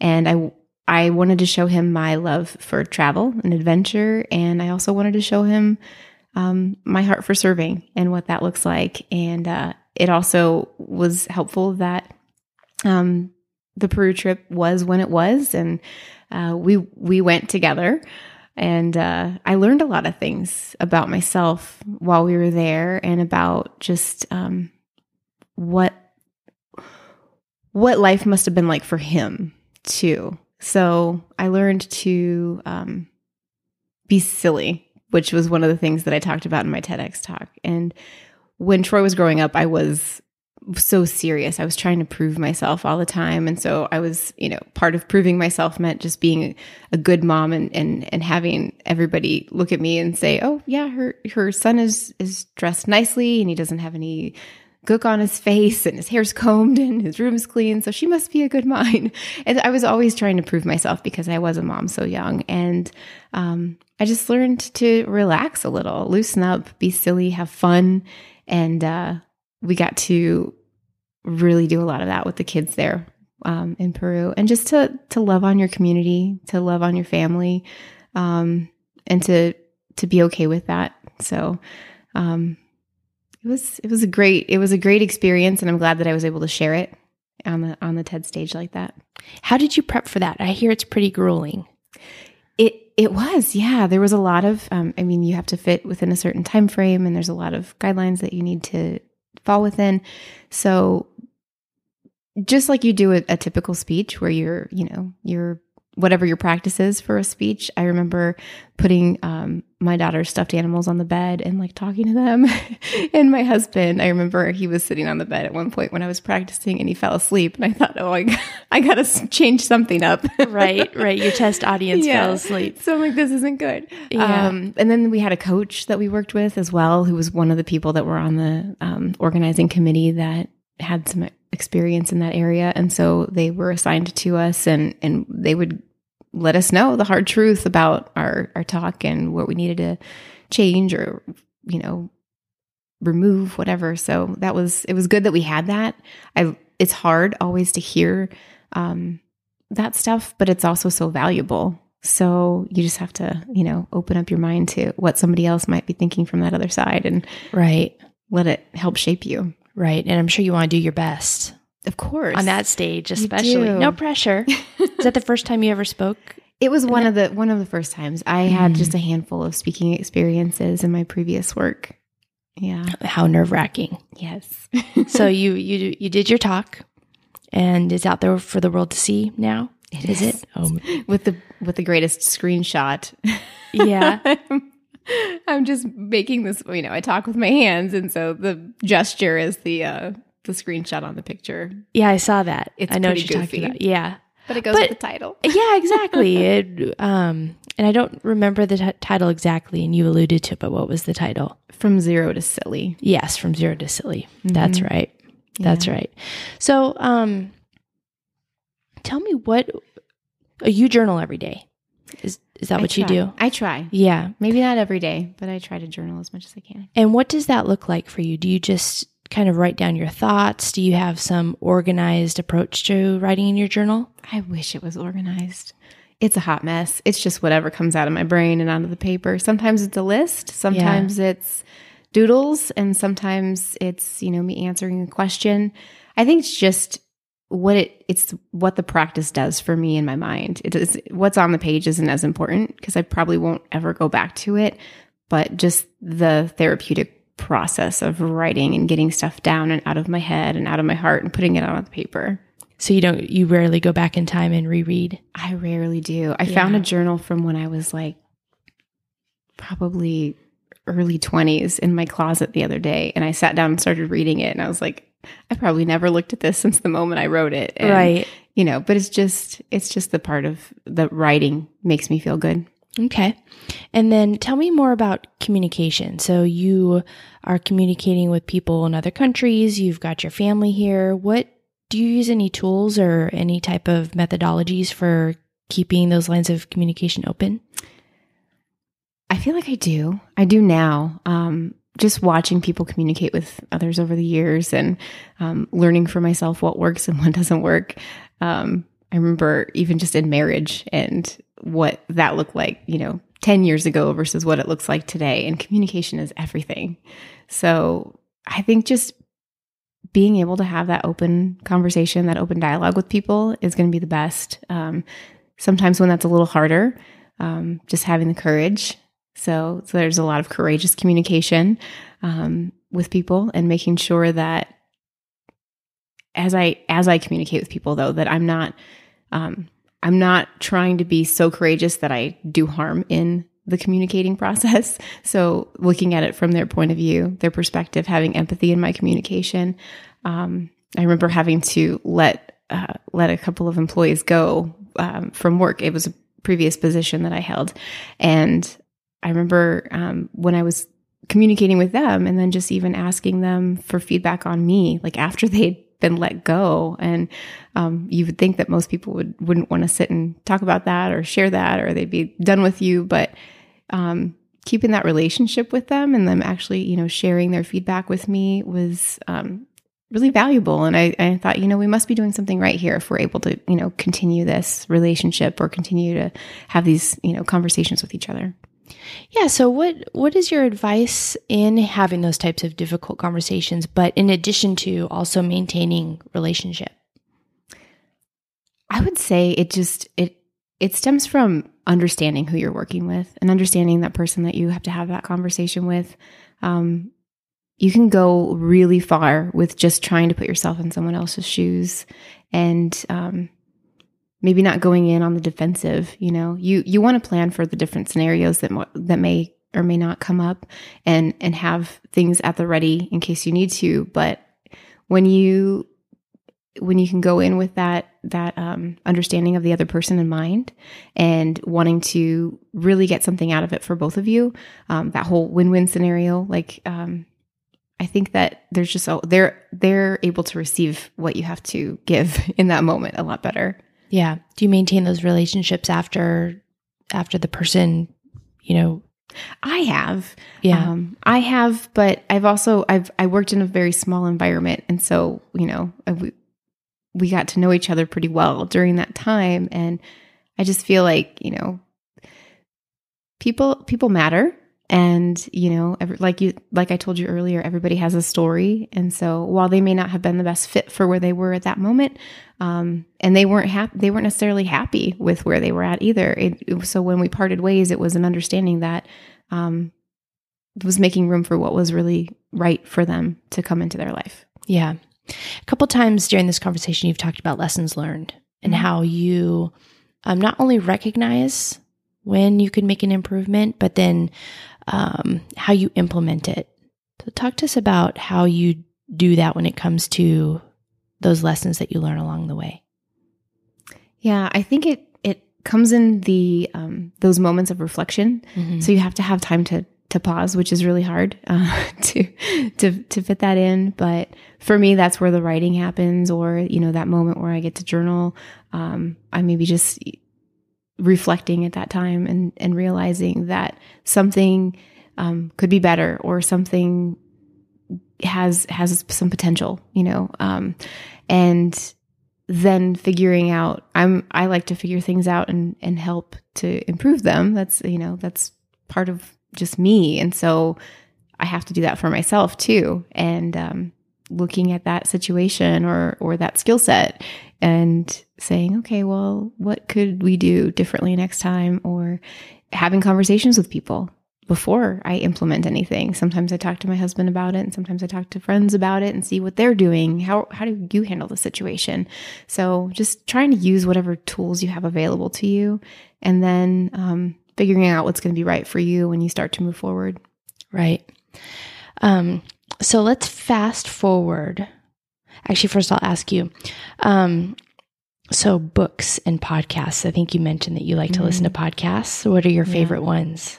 B: And I I wanted to show him my love for travel and adventure, and I also wanted to show him um, my heart for serving and what that looks like. And uh, it also was helpful that um, the Peru trip was when it was, and uh, we we went together. And uh, I learned a lot of things about myself while we were there, and about just um, what what life must have been like for him too. So I learned to um, be silly, which was one of the things that I talked about in my TEDx talk. And when Troy was growing up, I was so serious. I was trying to prove myself all the time. And so I was, you know, part of proving myself meant just being a good mom and and and having everybody look at me and say, "Oh, yeah, her her son is is dressed nicely and he doesn't have any gook on his face and his hair's combed and his room's clean. So she must be a good mom. And I was always trying to prove myself because I was a mom so young. And um, I just learned to relax a little, loosen up, be silly, have fun. And uh, we got to really do a lot of that with the kids there um, in Peru. And just to, to love on your community, to love on your family, um, and to, to be okay with that. So, um, it was it was a great it was a great experience and I'm glad that I was able to share it on the on the TED stage like that.
A: How did you prep for that? I hear it's pretty grueling.
B: It it was yeah there was a lot of um, I mean you have to fit within a certain time frame and there's a lot of guidelines that you need to fall within. So just like you do a, a typical speech where you're you know you're whatever your practice is for a speech. I remember putting um, my daughter's stuffed animals on the bed and like talking to them. and my husband, I remember he was sitting on the bed at one point when I was practicing and he fell asleep. And I thought, oh, I, I got to change something up.
A: right, right. Your test audience yeah. fell asleep.
B: So I'm like, this isn't good. Yeah. Um, and then we had a coach that we worked with as well, who was one of the people that were on the um, organizing committee that had some experience in that area and so they were assigned to us and and they would let us know the hard truth about our our talk and what we needed to change or you know remove whatever. So that was it was good that we had that. I it's hard always to hear um that stuff but it's also so valuable. So you just have to you know open up your mind to what somebody else might be thinking from that other side and
A: right.
B: let it help shape you.
A: Right. And i'm sure you want to do your best
B: of course.
A: On that stage, especially. No pressure. Is that the first time you ever spoke?
B: It was one of the one of the first times. I had just a handful of speaking experiences in my previous work. Yeah.
A: How nerve wracking.
B: Yes.
A: so you you you did your talk and it's out there for the world to see now.
B: It is, is it?
A: Oh.
B: With the with the greatest screenshot.
A: Yeah.
B: I'm just making this, you know, I talk with my hands and so the gesture is the uh the screenshot on the picture.
A: Yeah, I saw that.
B: It's
A: I know
B: what
A: you're
B: goofy.
A: talking about. Yeah,
B: but it goes but, with the title.
A: yeah, exactly. it, um, and I don't remember the t- title exactly, and you alluded to, it, but what was the title?
B: From zero to silly.
A: Yes, from zero to silly. Mm-hmm. That's right. That's yeah. right. So, um, tell me what uh, you journal every day. Is is that
B: I
A: what
B: try.
A: you do?
B: I try.
A: Yeah,
B: maybe not every day, but I try to journal as much as I can.
A: And what does that look like for you? Do you just kind of write down your thoughts? Do you have some organized approach to writing in your journal?
B: I wish it was organized. It's a hot mess. It's just whatever comes out of my brain and onto the paper. Sometimes it's a list, sometimes yeah. it's doodles, and sometimes it's, you know, me answering a question. I think it's just what it it's what the practice does for me in my mind. It is what's on the page isn't as important because I probably won't ever go back to it, but just the therapeutic process of writing and getting stuff down and out of my head and out of my heart and putting it on the paper.
A: So you don't you rarely go back in time and reread?
B: I rarely do. I yeah. found a journal from when I was like probably early 20s in my closet the other day and I sat down and started reading it and I was like I probably never looked at this since the moment I wrote it. And,
A: right.
B: You know, but it's just it's just the part of the writing makes me feel good.
A: Okay. And then tell me more about communication. So you are communicating with people in other countries, you've got your family here. What do you use any tools or any type of methodologies for keeping those lines of communication open?
B: I feel like I do. I do now. Um, just watching people communicate with others over the years and um, learning for myself what works and what doesn't work. Um, I remember even just in marriage and what that looked like, you know, 10 years ago versus what it looks like today. And communication is everything. So I think just being able to have that open conversation, that open dialogue with people is going to be the best. Um, sometimes when that's a little harder, um, just having the courage. So, so, there's a lot of courageous communication um, with people and making sure that as I as I communicate with people, though, that I'm not um, I'm not trying to be so courageous that I do harm in the communicating process. So looking at it from their point of view, their perspective, having empathy in my communication. Um, I remember having to let uh, let a couple of employees go um, from work. It was a previous position that I held, and I remember um, when I was communicating with them, and then just even asking them for feedback on me, like after they'd been let go. And um, you would think that most people would wouldn't want to sit and talk about that or share that, or they'd be done with you. But um, keeping that relationship with them and them actually, you know, sharing their feedback with me was um, really valuable. And I, I thought, you know, we must be doing something right here if we're able to, you know, continue this relationship or continue to have these, you know, conversations with each other.
A: Yeah. So what what is your advice in having those types of difficult conversations, but in addition to also maintaining relationship?
B: I would say it just it it stems from understanding who you're working with and understanding that person that you have to have that conversation with. Um, you can go really far with just trying to put yourself in someone else's shoes and um, maybe not going in on the defensive. You know, you you want to plan for the different scenarios that that may or may not come up, and and have things at the ready in case you need to. But when you when you can go in with that that um, understanding of the other person in mind and wanting to really get something out of it for both of you, um, that whole win-win scenario, like um, I think that there's just so they're they're able to receive what you have to give in that moment a lot better.
A: Yeah. Do you maintain those relationships after after the person, you know?
B: I have,
A: Yeah.
B: um, I have, but I've also I've I worked in a very small environment, and so you know uh, we we got to know each other pretty well during that time, and I just feel like you know people people matter, and you know every, like you like I told you earlier, everybody has a story, and so while they may not have been the best fit for where they were at that moment, um, and they weren't happy, they weren't necessarily happy with where they were at either. It, it- so when we parted ways, it was an understanding that um, was making room for what was really right for them to come into their life.
A: Yeah. A couple times during this conversation, you've talked about lessons learned and
B: Mhm.
A: how you um, not only recognize when you can make an improvement, but then um, how you implement it. So, talk to us about how you do that when it comes to those lessons that you learn along the way.
B: Yeah, I think it it comes in the um, those moments of reflection. So you have to have time to to pause, which is really hard uh, to to to fit that in. But for me, that's where the writing happens, or you know that moment where I get to journal. Um, I maybe just reflecting at that time and and realizing that something um, could be better, or something has has some potential. You know, um, and then figuring out i'm i like to figure things out and and help to improve them that's you know that's part of just me and so i have to do that for myself too and um looking at that situation or or that skill set and saying okay well what could we do differently next time or having conversations with people before I implement anything. Sometimes I talk to my husband about it and sometimes I talk to friends about it and see what they're doing. How how do you handle the situation? So just trying to use whatever tools you have available to you and then um, figuring out what's going to be right for you when you start to move forward.
A: Right. Um, so let's fast forward. Actually, first I'll ask you. Um, so books and podcasts. I think you mentioned that you like to listen to podcasts. What are your
B: Yeah.
A: favorite ones?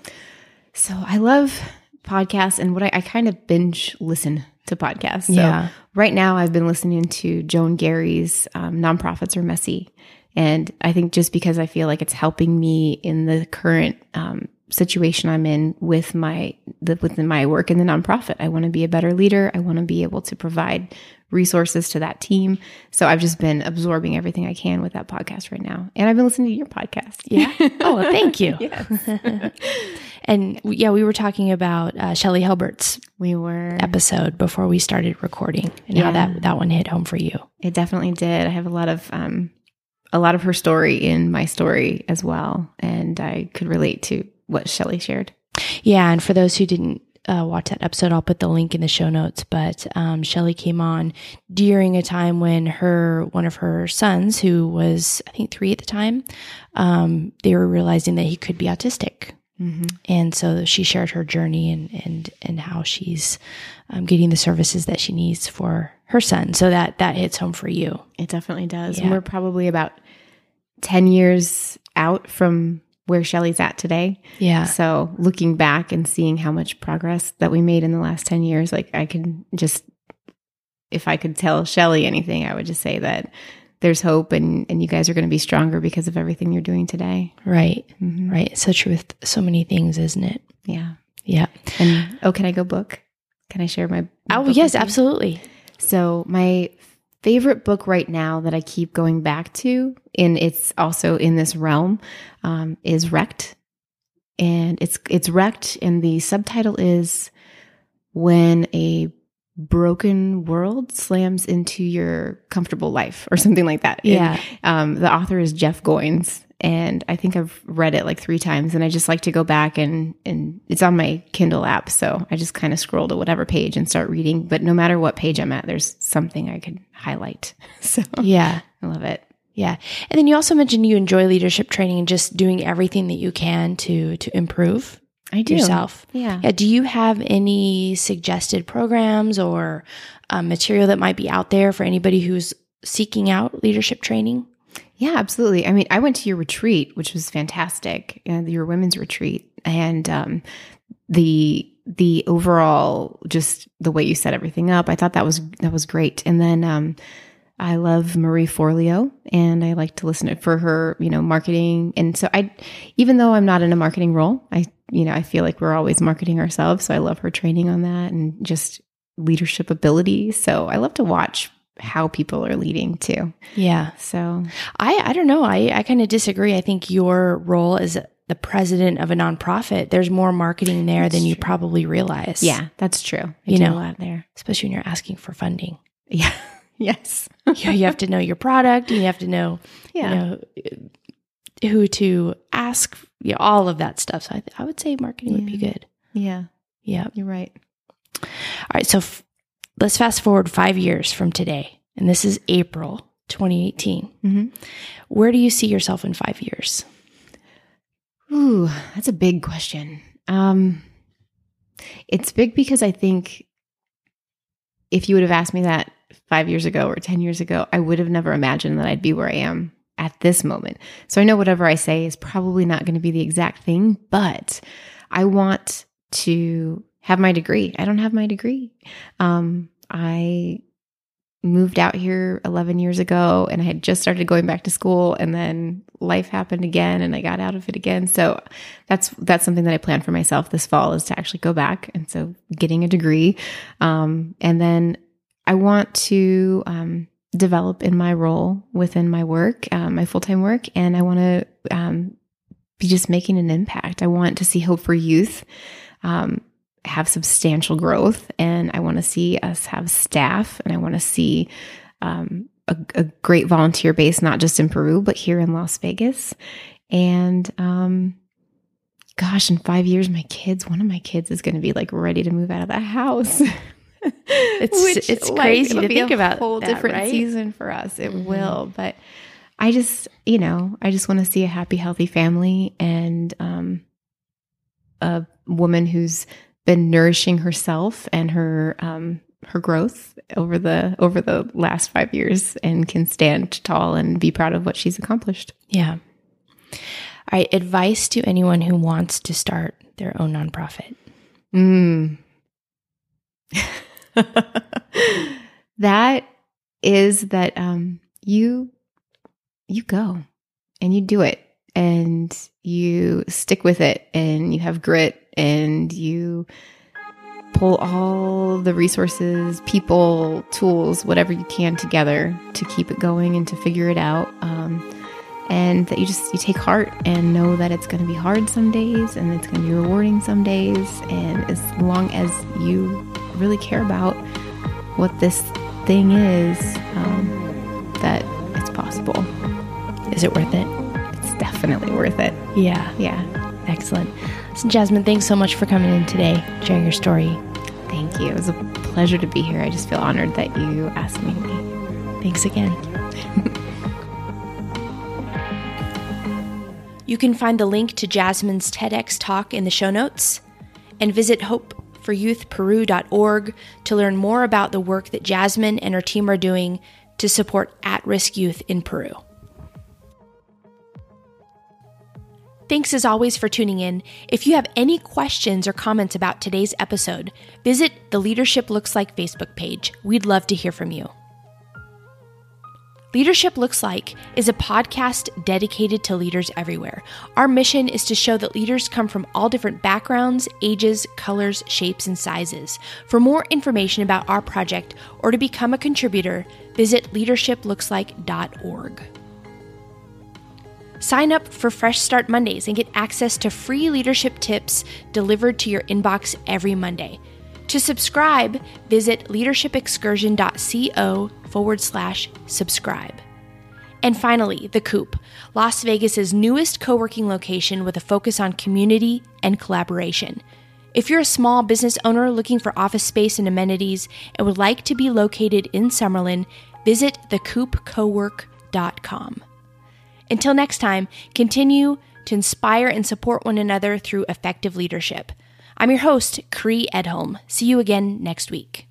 B: So I love podcasts and what I, I kind of binge listen to podcasts. So
A: Yeah.
B: right now I've been listening to Joan Garry's um, Nonprofits Are Messy. And I think just because I feel like it's helping me in the current um, situation I'm in with my the, within my work in the nonprofit, I want to be a better leader. I want to be able to provide resources to that team. So I've just been absorbing everything I can with that podcast right now, and I've been listening to your podcast.
A: Yeah. Oh, well, thank you. And yeah, we were talking about uh, Shelley Hilbert's
B: we were.
A: episode before we started recording and how that, that one hit home for you.
B: It definitely did. I have a lot of um, a lot of her story in my story as well, and I could relate to what Shelley shared.
A: Yeah, and for those who didn't uh, watch that episode, I'll put the link in the show notes. But um, Shelly came on during a time when her one of her sons, who was I think three at the time, um, they were realizing that he could be autistic,
B: Mm-hmm.
A: and so she shared her journey and and and how she's um, getting the services that she needs for her son. So that that hits home for you.
B: It definitely does.
A: Yeah.
B: And we're probably about ten years out from where Shelley's at today.
A: Yeah,
B: So looking back and seeing how much progress that we made in the last ten years, like I can just, if I could tell Shelley anything, I would just say that there's hope, and and you guys are going to be stronger because of everything you're doing today.
A: right,
B: Mhm.
A: right. It's so true with so many things, isn't it?
B: Yeah.
A: Yeah.
B: And oh, can I go book? Can I share my? my
A: Oh yes, absolutely.
B: So my favorite book right now that I keep going back to, and it's also in this realm, um, is Wrecked, and it's it's Wrecked, and the subtitle is when a broken world slams into your comfortable life or something like that. And,
A: Yeah.
B: um, the author is Jeff Goins, and I think I've read it like three times, and I just like to go back and and it's on my Kindle app, so I just kind of scroll to whatever page and start reading. But no matter what page I'm at, there's something I could highlight. So
A: Yeah.
B: I love it.
A: Yeah. And then you also mentioned you enjoy leadership training and just doing everything that you can to to improve
B: I do.
A: yourself.
B: Yeah.
A: Yeah. Do you have any suggested programs or um, material that might be out there for anybody who's seeking out leadership training?
B: Yeah, absolutely. I mean, I went to your retreat, which was fantastic, uh, your women's retreat, and um, the the overall just the way you set everything up. I thought that was that was great. And then um, I love Marie Forleo, and I like to listen to for her, you know, marketing. And so I, even though I'm not in a marketing role, I you know I feel like we're always marketing ourselves. So I love her training on that and just leadership ability. So I love to watch how people are leading too.
A: Yeah.
B: So
A: I, I don't know. I, I kind of disagree. I think your role as the president of a nonprofit, there's more marketing there
B: That's
A: than you probably realize.
B: yeah, that's true. I
A: You know.
B: a lot there.
A: Especially when you're asking for funding.
B: Yeah. yes.
A: you, you have to know your product. You have to know,
B: Yeah.
A: you know, who to ask, you know, all of that stuff. So I, th- I would say marketing would be good.
B: Yeah.
A: Yeah.
B: You're right.
A: All right. So f- let's fast forward five years from today. And this is April 2018.
B: Mm-hmm.
A: Where do you see yourself in five years?
B: Ooh, that's a big question. Um, it's big because I think if you would have asked me that five years ago or 10 years ago, I would have never imagined that I'd be where I am at this moment. So I know whatever I say is probably not going to be the exact thing, but I want to have my degree. I don't have my degree. Um, I moved out here 11 years ago and I had just started going back to school and then life happened again and I got out of it again. So that's that's something that I plan for myself this fall is to actually go back and so getting a degree um, and then I want to um, develop in my role within my work, um, my full-time work and I want to um, be just making an impact. I want to see hope for youth. Um, have substantial growth and I want to see us have staff and I want to see um, a, a great volunteer base, not just in Peru, but here in Las Vegas. And um, gosh, in five years, my kids, one of my kids is going to be like ready to move out of the house.
A: It's- it's crazy
B: it'll
A: to
B: be
A: think
B: a
A: about
B: whole
A: that,
B: different
A: right?
B: season for us. It
A: Mhm.
B: will, but I just, you know, I just want to see a happy, healthy family and um, a woman who's been nourishing herself and her um, her growth over the over the last five years and can stand tall and be proud of what she's accomplished.
A: Yeah. All right. Advice to anyone who wants to start their own nonprofit.
B: Mm. that is that um, you you go and you do it and you stick with it and you have grit and you pull all the resources, people, tools, whatever you can together to keep it going and to figure it out. Um, and that you just you take heart and know that it's going to be hard some days and it's going to be rewarding some days. And as long as you really care about what this thing is, um, that it's possible.
A: Is it worth it?
B: It's definitely worth it.
A: Yeah.
B: Yeah.
A: Excellent. So, Jasmine, thanks so much for coming in today, sharing your story.
B: Thank you. It was a pleasure to be here. I just feel honored that you asked me to be.
A: Thanks again. you can find the link to Jasmine's TEDx talk in the show notes and visit hopeforyouthperu.org to learn more about the work that Jasmine and her team are doing to support at risk youth in Peru. Thanks as always for tuning in. If you have any questions or comments about today's episode, visit the Leadership Looks Like Facebook page. We'd love to hear from you. Leadership Looks Like is a podcast dedicated to leaders everywhere. Our mission is to show that leaders come from all different backgrounds, ages, colors, shapes, and sizes. For more information about our project or to become a contributor, visit leadershiplookslike.org. Sign up for Fresh Start Mondays and get access to free leadership tips delivered to your inbox every Monday. To subscribe, visit leadershipexcursion.co forward slash subscribe. And finally, The Coop, Las Vegas's newest co working location with a focus on community and collaboration. If you're a small business owner looking for office space and amenities and would like to be located in Summerlin, visit thecoopcowork.com. Until next time, continue to inspire and support one another through effective leadership. I'm your host, Cree Edholm. See you again next week.